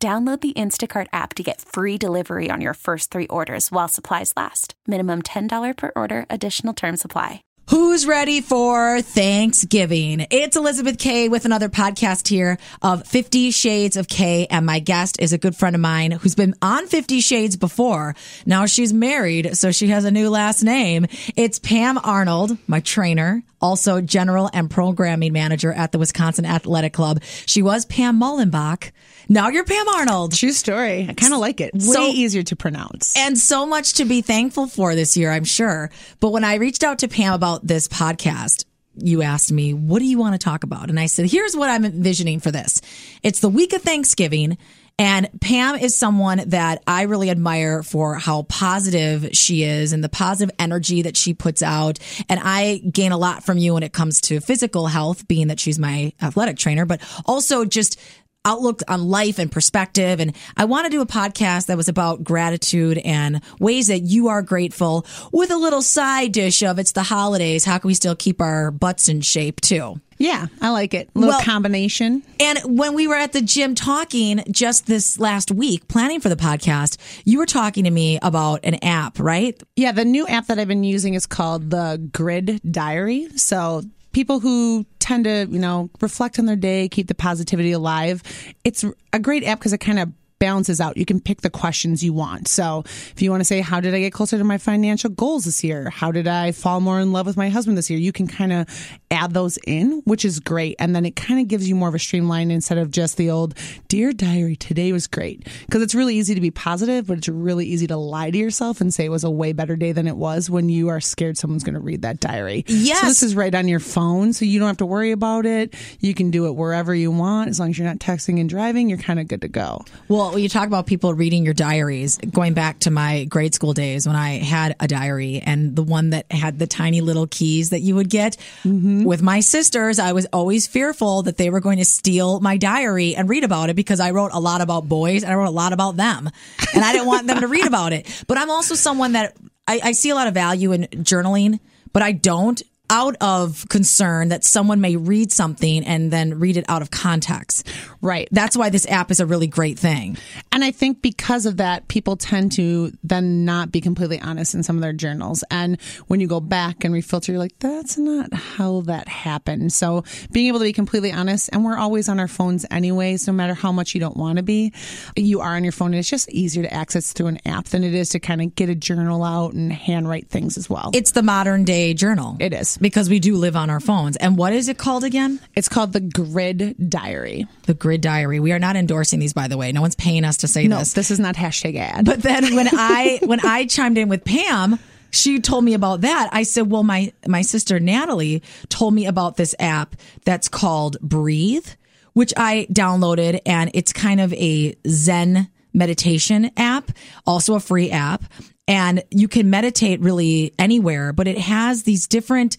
Download the Instacart app to get free delivery on your first three orders while supplies last. Minimum $10 per order, additional term supply. Who's ready for Thanksgiving? It's Elizabeth Kay with another podcast here of 50 Shades of Kay. And my guest is a good friend of mine who's been on 50 Shades before. Now she's married, so she has a new last name. It's Pam Arnold, my trainer, also general and programming manager at the Wisconsin Athletic Club. She was Pam Mullenbach. Now you're Pam Arnold. True story. I kind of like it. Way So- easier to pronounce. And so much to be thankful for this year, I'm sure. But when I reached out to Pam about this podcast, you asked me, what do you want to talk about? And I said, here's what I'm envisioning for this. It's the week of Thanksgiving. And Pam is someone that I really admire for how positive she is and the positive energy that she puts out. And I gain a lot from you when it comes to physical health, being that she's my athletic trainer, but also just outlook on life and perspective. And I want to do a podcast that was about gratitude and ways that you are grateful with a little side dish of it's the holidays. How can we still keep our butts in shape too? yeah, I like it. little Well- combination. And when we were at the gym talking just this last week, planning for the podcast, you were talking to me about an app, right? Yeah, the new app that I've been using is called the Grid Diary. So people who tend to, you know, reflect on their day, keep the positivity alive, it's a great app because it kind of balances out. You can pick the questions you want. So if you want to say, how did I get closer to my financial goals this year? How did I fall more in love with my husband this year? You can kind of add those in, which is great. And then it kind of gives you more of a streamline instead of just the old, dear diary, today was great. Because it's really easy to be positive, but it's really easy to lie to yourself and say it was a way better day than it was when you are scared someone's going to read that diary. Yes. So this is right on your phone. So you don't have to worry about it. You can do it wherever you want. As long as you're not texting and driving, you're kind of good to go. Well, when you talk about people reading your diaries, going back to my grade school days when I had a diary and the one that had the tiny little keys that you would get mm-hmm. Mm-hmm. with my sisters, I was always fearful that they were going to steal my diary and read about it because I wrote a lot about boys and I wrote a lot about them and I didn't want them to read about it. But I'm also someone that I, I see a lot of value in journaling, but I don't out of concern that someone may read something and then read it out of context. Right. That's why this app is a really great thing. And I think because of that, people tend to then not be completely honest in some of their journals. And when you go back and refilter, you're like, that's not how that happened. So being able to be completely honest, and we're always on our phones anyways, no matter how much you don't want to be, you are on your phone. And it's just easier to access through an app than it is to kind of get a journal out and handwrite things as well. It's the modern day journal. It is. Because we do live on our phones. And what is it called again? It's called the Grid Diary. The Grid Diary. We are not endorsing these, by the way. No one's paying us to say No, this. this is not hashtag ad. But then when I when I chimed in with Pam, she told me about that. I said, "Well, my my sister Natalie told me about this app that's called Breathe, which I downloaded and it's kind of a Zen meditation app, also a free app, and you can meditate really anywhere, but it has these different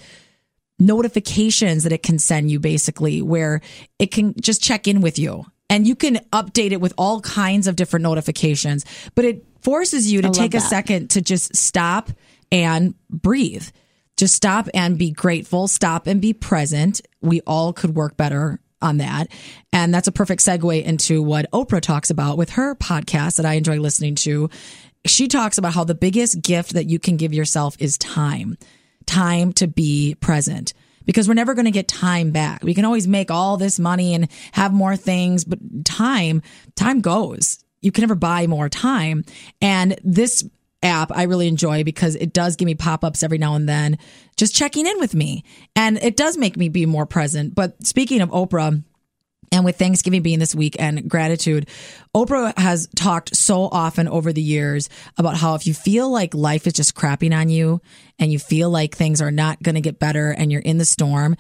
notifications that it can send you basically where it can just check in with you. And you can update it with all kinds of different notifications but it forces you to take a second to just stop and breathe. Just stop and be grateful. Stop and be present. We all could work better on that. And that's a perfect segue into what oprah talks about with her podcast that i enjoy listening to she talks about how the biggest gift that you can give yourself is time time to be present because we're never going to get time back. We can always make all this money and have more things, but time, time goes. You can never buy more time. And this app I really enjoy because it does give me pop ups every now and then, just checking in with me. And it does make me be more present. But speaking of Oprah, and with Thanksgiving being this week and gratitude, Oprah has talked so often over the years about how if you feel like life is just crapping on you and you feel like things are not going to get better and you're in the storm,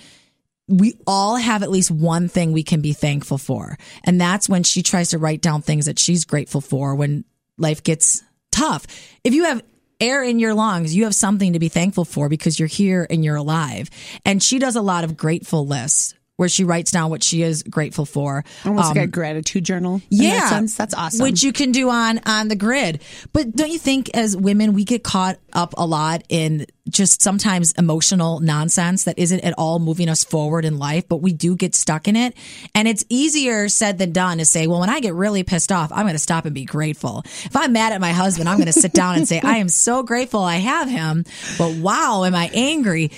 we all have at least one thing we can be thankful for. And that's when she tries to write down things that she's grateful for when life gets tough. If you have air in your lungs, you have something to be thankful for because you're here and you're alive. And she does a lot of grateful lists where she writes down what she is grateful for. Almost like a um, gratitude journal. Yeah, that that's awesome. Which you can do on on the grid. But don't you think, as women, we get caught up a lot in just sometimes emotional nonsense that isn't at all moving us forward in life, but we do get stuck in it. And it's easier said than done to say, well, when I get really pissed off, I'm going to stop and be grateful. If I'm mad at my husband, I'm going to sit down and say, I am so grateful I have him. But wow, am I angry?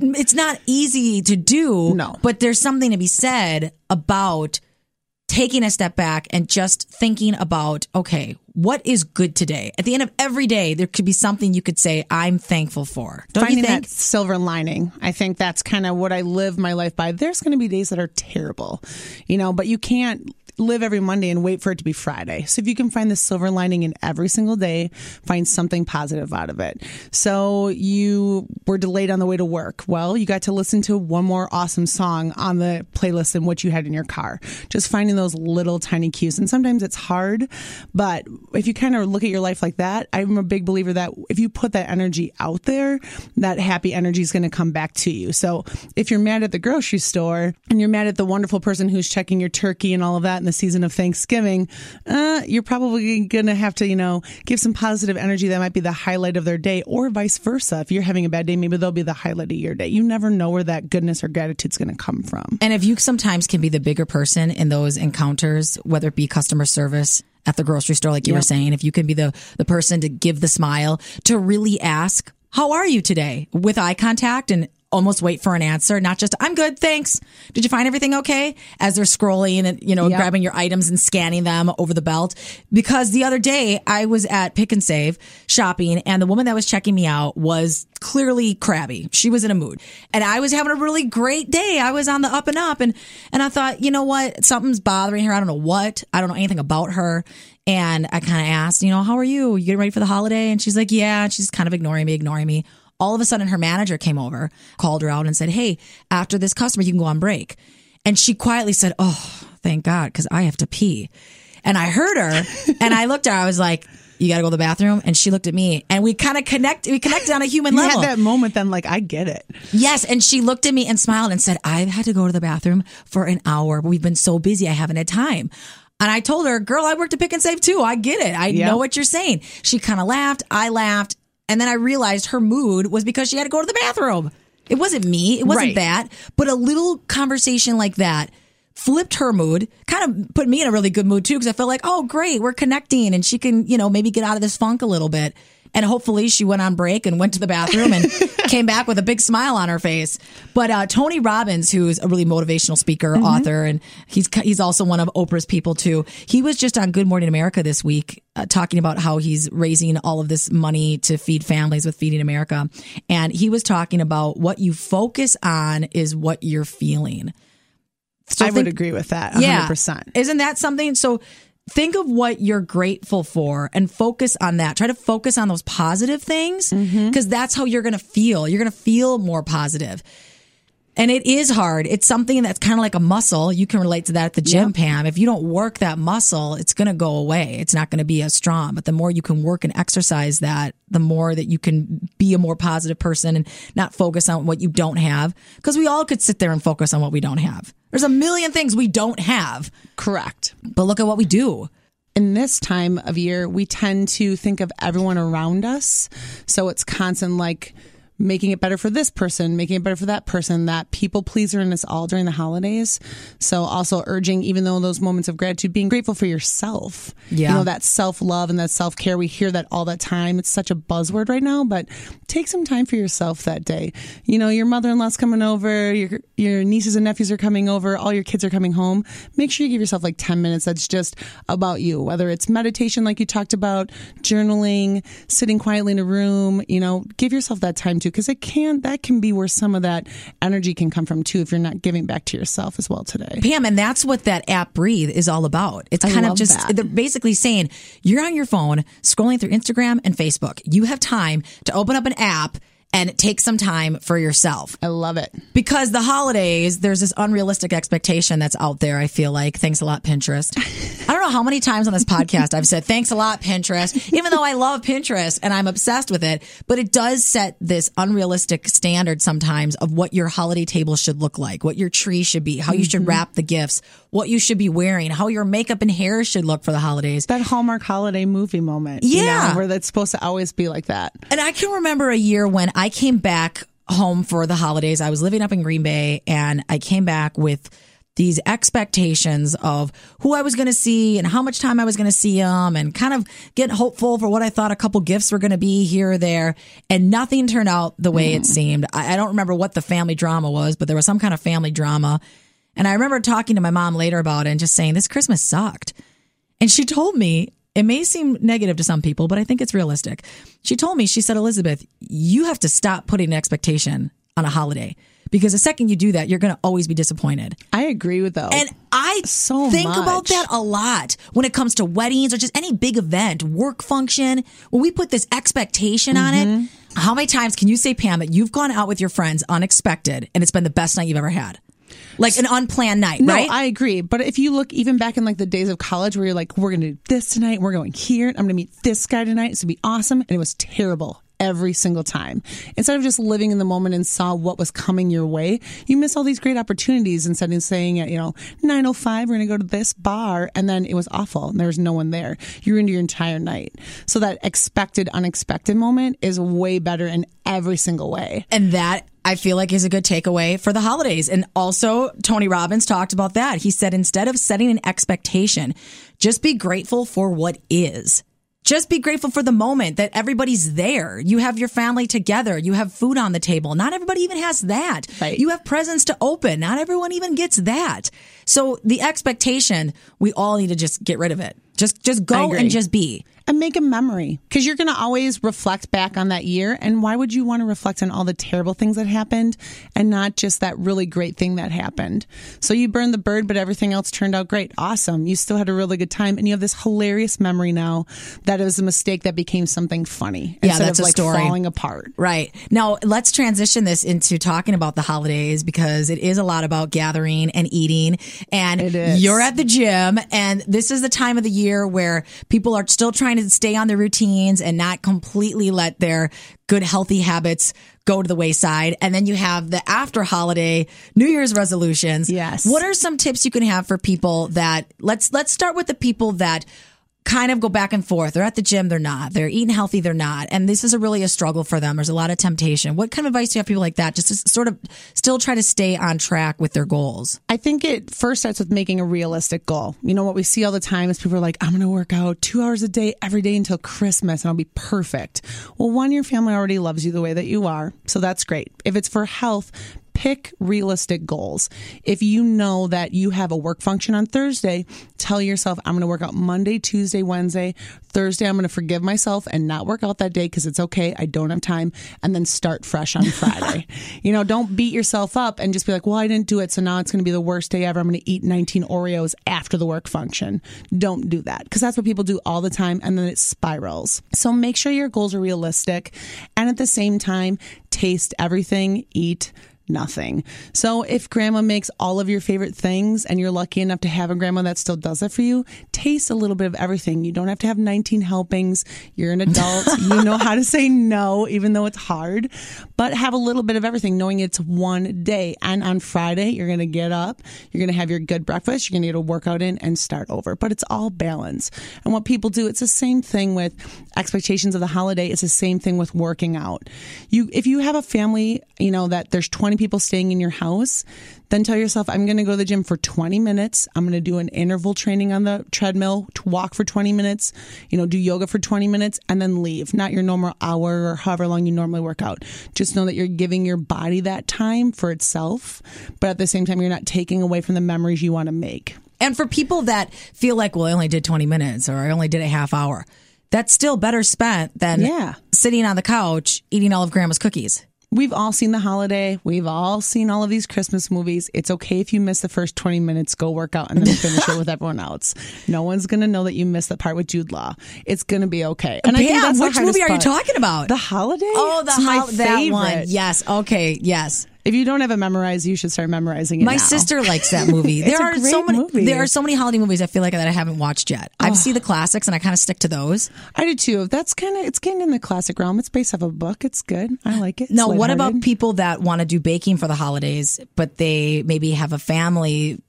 It's not easy to do. No. But there's something to be said about taking a step back and just thinking about, okay, what is good today? At the end of every day, there could be something you could say, I'm thankful for. Don't finding you think? that silver lining. I think that's kind of what I live my life by. There's going to be days that are terrible, you know, but you can't live every Monday and wait for it to be Friday. So if you can find the silver lining in every single day, find something positive out of it. So you were delayed on the way to work. Well, you got to listen to one more awesome song on the playlist than what you had in your car. Just finding those little tiny cues. And sometimes it's hard, but if you kind of look at your life like that, I'm a big believer that if you put that energy out there, that happy energy is going to come back to you. So if you're mad at the grocery store and you're mad at the wonderful person who's checking your turkey and all of that in the season of Thanksgiving, uh, you're probably going to have to, you know, give some positive energy that might be the highlight of their day or vice versa. If you're having a bad day, maybe they'll be the highlight of your day. You never know where that goodness or gratitude's going to come from. And if you sometimes can be the bigger person in those encounters, whether it be customer service at the grocery store, like you were saying, if you can be the, the person to give the smile, to really ask, how are you today with eye contact and almost wait for an answer, not just, I'm good, thanks. Did you find everything okay? As they're scrolling and, you know, Yep. grabbing your items and scanning them over the belt. Because the other day I was at Pick 'n Save shopping and the woman that was checking me out was clearly crabby. She was in a mood. And I was having a really great day. I was on the up and up and and I thought, you know what? Something's bothering her. I don't know what. I don't know anything about her. And I kind of asked, you know, how are you? You getting ready for the holiday? And she's like, yeah. And she's kind of ignoring me, ignoring me. All of a sudden, her manager came over, called her out, and said, hey, after this customer, you can go on break. And she quietly said, oh, thank God, because I have to pee. And I heard her and I looked at her. I was like, you got to go to the bathroom. And she looked at me and we kind of connect, we connected on a human You level. had that moment then, like, I get it. Yes. And she looked at me and smiled and said, I've had to go to the bathroom for an hour. We've been so busy. I haven't had time. And I told her, girl, I worked at Pick 'n Save too. I get it. I Yeah. know what you're saying. She kind of laughed. I laughed. And then I realized her mood was because she had to go to the bathroom. It wasn't me. It wasn't Right. that. But a little conversation like that flipped her mood, kind of put me in a really good mood too, because I felt like, oh, great, we're connecting and she can, you know, maybe get out of this funk a little bit. And hopefully she went on break and went to the bathroom and came back with a big smile on her face. But uh, Tony Robbins, who's a really motivational speaker, author, and he's he's also one of Oprah's people too. He was just on Good Morning America this week uh, talking about how he's raising all of this money to feed families with Feeding America, and he was talking about what you focus on is what you're feeling. So I would agree with that 100%. isn't that something? So think of what you're grateful for and focus on that. Try to focus on those positive things mm-hmm. because that's how you're going to feel. You're going to feel more positive. And it is hard. It's something that's kind of like a muscle. You can relate to that at the gym, Pam. If you don't work that muscle, it's going to go away. It's not going to be as strong. But the more you can work and exercise that, the more that you can be a more positive person and not focus on what you don't have. Because we all could sit there and focus on what we don't have. There's a million things we don't have, Correct. but look at what we do. in this time of year, we tend to think of everyone around us. So it's constant like making it better for this person, making it better for that person, that people pleaser in us all during the holidays. So also urging, even though those moments of gratitude, being grateful for yourself. Yeah. You know, that self love and that self care. We hear that all the time. It's such a buzzword right now, but take some time for yourself that day. You know, your mother in law's coming over, your, your nieces and nephews are coming over, all your kids are coming home. Make sure you give yourself like 10 minutes that's just about you, whether it's meditation, like you talked about, journaling, sitting quietly in a room, you know, give yourself that time too, because it can, that can be where some of that energy can come from too, if you're not giving back to yourself as well today. Pam, and that's what that app Breathe is all about. It's kind of just that. they're basically saying you're on your phone scrolling through Instagram and Facebook. You have time to open up an app and take some time for yourself. I love it. Because the holidays, there's this unrealistic expectation that's out there, I feel like. Thanks a lot, Pinterest. I don't know how many times on this podcast I've said, thanks a lot, Pinterest, even though I love Pinterest and I'm obsessed with it. But it does set this unrealistic standard sometimes of what your holiday table should look like, what your tree should be, how you should mm-hmm. wrap the gifts, what you should be wearing, how your makeup and hair should look for the holidays. That Hallmark holiday movie moment. you Yeah. know, where that's supposed to always be like that. And I can remember a year when I came back home for the holidays. I was living up in Green Bay and I came back with these expectations of who I was going to see and how much time I was going to see them and kind of get hopeful for what I thought a couple gifts were going to be here or there. And nothing turned out the way it mm. seemed. I, I don't remember what the family drama was, but there was some kind of family drama. And I remember talking to my mom later about it and just saying, this Christmas sucked. And she told me, it may seem negative to some people, but I think it's realistic. She told me, she said, Elizabeth, you have to stop putting an expectation on a holiday because the second you do that, you're going to always be disappointed. I agree with though. And I So think about that a lot when it comes to weddings or just any big event, work function. When we put this expectation on Mm-hmm. it, how many times can you say, Pam, that you've gone out with your friends unexpected and it's been the best night you've ever had? Like an unplanned night, No, right? I agree. But if you look even back in like the days of college where you're like, we're going to do this tonight, we're going here, I'm going to meet this guy tonight, it's going to be awesome. And it was terrible every single time. Instead of just living in the moment and saw what was coming your way, you miss all these great opportunities instead of saying at, you know, 905, we're going to go to this bar. And then it was awful and there was no one there. You ruined your entire night. So that expected, unexpected moment is way better in every single way. And that I feel like is a good takeaway for the holidays. And also, Tony Robbins talked about that. He said instead of setting an expectation, just be grateful for what is. Just be grateful for the moment that everybody's there. You have your family together. You have food on the table. Not everybody even has that. Right. You have presents to open. Not everyone even gets that. So the expectation, we all need to just get rid of it. Just just go and just be. And make a memory because you're going to always reflect back on that year. And why would you want to reflect on all the terrible things that happened and not just that really great thing that happened? So you burned the bird, but everything else turned out great. Awesome. You still had a really good time and you have this hilarious memory now that it was a mistake that became something funny Yeah, instead that's of a like story. falling apart. Right. Now, let's transition this into talking about the holidays because it is a lot about gathering and eating. And you're at the gym, and this is the time of the year where people are still trying to stay on their routines and not completely let their good, healthy habits go to the wayside. And then you have the after holiday New Year's resolutions. Yes. What are some tips you can have for people that let's let's start with the people that kind of go back and forth. They're at the gym, they're not. They're eating healthy, they're not. And this is a really a struggle for them. There's a lot of temptation. What kind of advice do you have people like that just to sort of still try to stay on track with their goals? I think it first starts with making a realistic goal. You know, what we see all the time is people are like, I'm going to work out two hours a day every day until Christmas and I'll be perfect. Well, one, your family already loves you the way that you are. So that's great. If it's for health, pick realistic goals. If you know that you have a work function on Thursday, tell yourself, I'm going to work out Monday, Tuesday, Wednesday. Thursday, I'm going to forgive myself and not work out that day because it's okay. I don't have time. And then start fresh on Friday. you know, don't beat yourself up and just be like, well, I didn't do it. So now it's going to be the worst day ever. I'm going to eat 19 Oreos after the work function. Don't do that because that's what people do all the time. And then it spirals. So make sure your goals are realistic. And at the same time, taste everything, eat nothing. So if grandma makes all of your favorite things and you're lucky enough to have a grandma that still does it for you, taste a little bit of everything. You don't have to have 19 helpings. You're an adult. you know how to say no, even though it's hard, but have a little bit of everything, knowing it's one day. And on Friday, you're going to get up, you're going to have your good breakfast, you're going to get a workout in and start over. But it's all balance. And what people do, it's the same thing with expectations of the holiday. It's the same thing with working out. You, if you have a family, you know, that there's 20 people staying in your house, then tell yourself, I'm going to go to the gym for 20 minutes. I'm going to do an interval training on the treadmill, to walk for 20 minutes, you know, do yoga for 20 minutes and then leave, not your normal hour or however long you normally work out. Just know that you're giving your body that time for itself, but at the same time, you're not taking away from the memories you want to make. And for people that feel like, well, I only did 20 minutes or I only did a half hour, that's still better spent than Yeah. sitting on the couch eating all of grandma's cookies. We've all seen the holiday. We've all seen all of these Christmas movies. It's okay if you miss the first 20 minutes, go work out and then finish it with everyone else. No one's going to know that you missed the part with Jude Law. It's going to be okay. And Pam, I think that's which movie are you talking about? The holiday? Oh, the ho- that one. Yes. Okay. Yes. If you don't have it memorized, you should start memorizing it. My now. sister likes that movie. there are so many. Movie. There are so many holiday movies I feel like that I haven't watched yet. Oh. I've seen the classics and I kind of stick to those. I do too. That's kind of it's getting in the classic realm. It's based off a book. It's good. I like it. No, what about people that want to do baking for the holidays, but they maybe have a family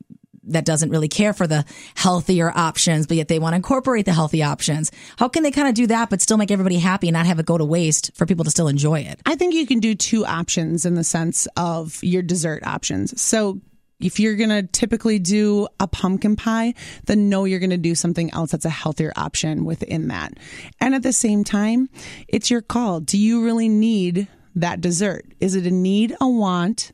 that doesn't really care for the healthier options, but yet they want to incorporate the healthy options. How can they kind of do that, but still make everybody happy and not have it go to waste for people to still enjoy it? I think you can do two options in the sense of your dessert options. So if you're going to typically do a pumpkin pie, then know you're going to do something else that's a healthier option within that. And at the same time, it's your call. Do you really need that dessert? Is it a need, a want?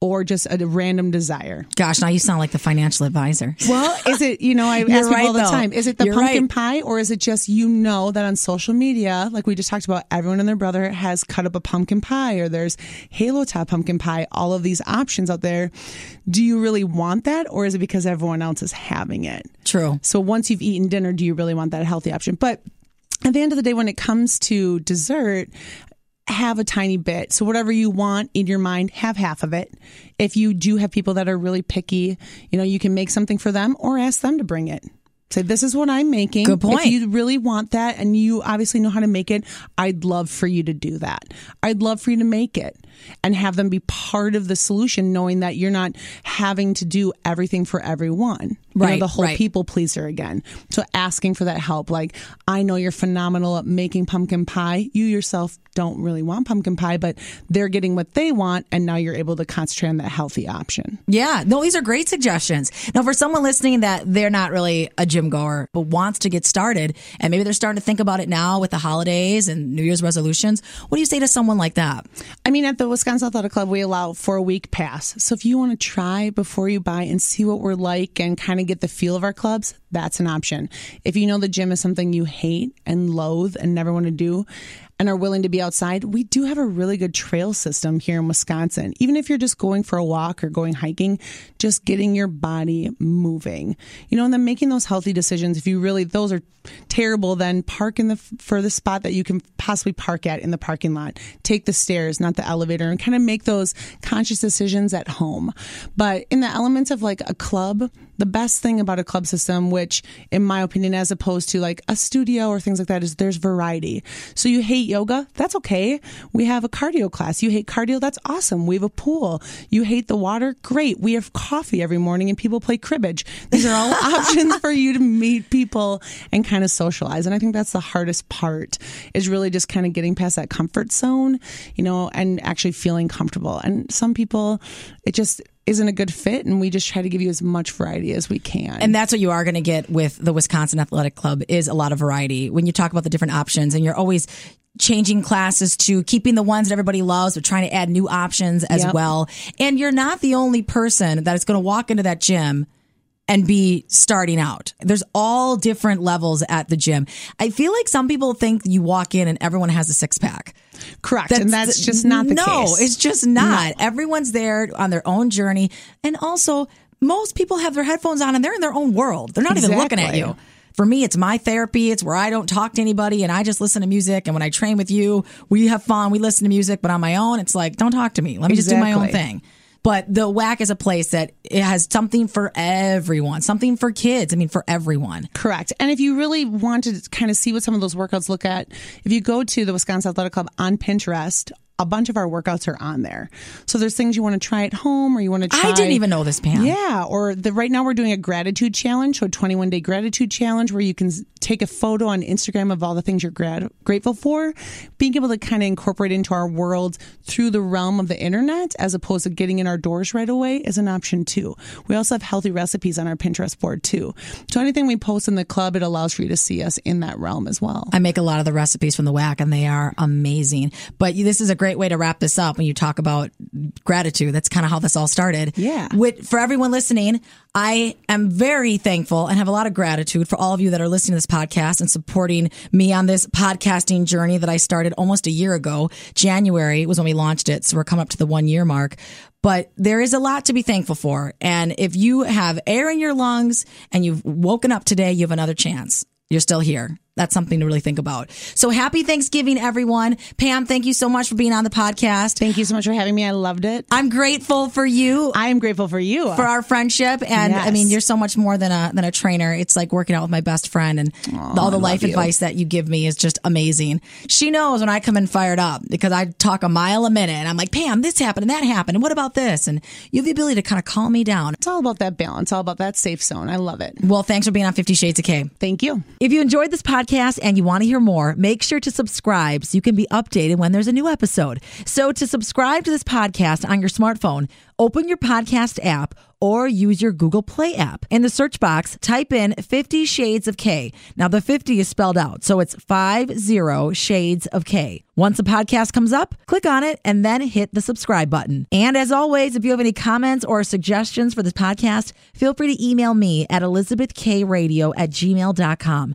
Or just a random desire. Gosh, now you sound like the financial advisor. Well, is it, you know, I ask people right, all the though. time, is it the You're pumpkin right. pie or is it just you know that on social media, like we just talked about, everyone and their brother has cut up a pumpkin pie or there's Halo Top pumpkin pie, all of these options out there. Do you really want that or is it because everyone else is having it? True. So once you've eaten dinner, do you really want that healthy option? But at the end of the day, when it comes to dessert, have a tiny bit. So whatever you want in your mind, have half of it. If you do have people that are really picky, you know, you can make something for them or ask them to bring it. Say, this is what I'm making. Good point. If you really want that and you obviously know how to make it, I'd love for you to do that. I'd love for you to make it and have them be part of the solution, knowing that you're not having to do everything for everyone. Right. You know, the whole right. people pleaser again. So asking for that help. Like, I know you're phenomenal at making pumpkin pie. You yourself don't really want pumpkin pie, but they're getting what they want. And now you're able to concentrate on that healthy option. Yeah. No, these are great suggestions. Now, for someone listening that they're not really a gym goer, but wants to get started, and maybe they're starting to think about it now with the holidays and New Year's resolutions, what do you say to someone like that? I mean, at the Wisconsin Athletic Club, we allow for a week pass. So if you want to try before you buy and see what we're like and kind of get the feel of our clubs, that's an option. If you know the gym is something you hate and loathe and never want to do, and are willing to be outside, we do have a really good trail system here in Wisconsin. Even if you're just going for a walk or going hiking, just getting your body moving, you know, and then making those healthy decisions. If you really, those are terrible, then park in the furthest spot that you can possibly park at in the parking lot. Take the stairs, not the elevator, and kind of make those conscious decisions at home. But in the elements of like a club, the best thing about a club system, which in my opinion, as opposed to like a studio or things like that, is there's variety. So you hate yoga, that's okay. We have a cardio class. You hate cardio, that's awesome. We have a pool. You hate the water, great. We have coffee every morning and people play cribbage. These are all options for you to meet people and kind of socialize. And I think that's the hardest part is really just kind of getting past that comfort zone, you know, and actually feeling comfortable. And some people, it just, isn't a good fit and we just try to give you as much variety as we can. And that's what you are going to get with the Wisconsin Athletic Club is a lot of variety. When you talk about the different options and you're always changing classes to keeping the ones that everybody loves, but trying to add new options as yep. well. And you're not the only person that is going to walk into that gym and be starting out. There's all different levels at the gym. I feel like some people think you walk in and everyone has a six pack. Correct. That's, and that's just not the no, case. No, it's just not. No. Everyone's there on their own journey. And also, most people have their headphones on and they're in their own world. They're not exactly. even looking at you. For me, it's my therapy. It's where I don't talk to anybody and I just listen to music. And when I train with you, we have fun. We listen to music, but on my own, it's like, don't talk to me. Let me exactly. just do my own thing. But the WAC is a place that it has something for everyone, something for kids. I mean, for everyone. Correct. And if you really want to kind of see what some of those workouts look at, if you go to the Wisconsin Athletic Club on Pinterest, a bunch of our workouts are on there. So there's things you want to try at home or you want to try. I didn't even know this, Pam. Yeah. Or the, right now we're doing a gratitude challenge, so a 21 day gratitude challenge where you can take a photo on Instagram of all the things you're grat- grateful for. Being able to kind of incorporate into our world through the realm of the internet as opposed to getting in our doors right away is an option too. We also have healthy recipes on our Pinterest board too. So anything we post in the club, it allows for you to see us in that realm as well. I make a lot of the recipes from the WAC and they are amazing. But this is a great great way to wrap this up when you talk about gratitude. That's kind of how this all started. Yeah. With, for everyone listening, I am very thankful and have a lot of gratitude for all of you that are listening to this podcast and supporting me on this podcasting journey that I started almost a year ago. January was when we launched it. So we're coming up to the one year mark. But there is a lot to be thankful for. And if you have air in your lungs and you've woken up today, you have another chance. You're still here. That's something to really think about. So happy Thanksgiving, everyone. Pam, thank you so much for being on the podcast. Thank you so much for having me. I loved it. I'm grateful for you. I am grateful for you. For our friendship. And Yes. I mean, you're so much more than a, than a trainer. It's like working out with my best friend and all the life advice that you give me is just amazing. She knows when I come in fired up because I talk a mile a minute and I'm like, Pam, this happened and that happened. And what about this? And you have the ability to kind of calm me down. it's all about that balance, all about that safe zone. I love it. Well, thanks for being on 50 Shades of Kay. Thank you. If you enjoyed this podcast and you want to hear more, make sure to subscribe so you can be updated when there's a new episode. So, to subscribe to this podcast on your smartphone, open your podcast app or use your Google Play app. In the search box, type in 50 Shades of Kay. Now, the 50 is spelled out, so it's 50 Shades of Kay. Once a podcast comes up, click on it and then hit the subscribe button. And as always, if you have any comments or suggestions for this podcast, feel free to email me at elizabethkayradio at gmail.com.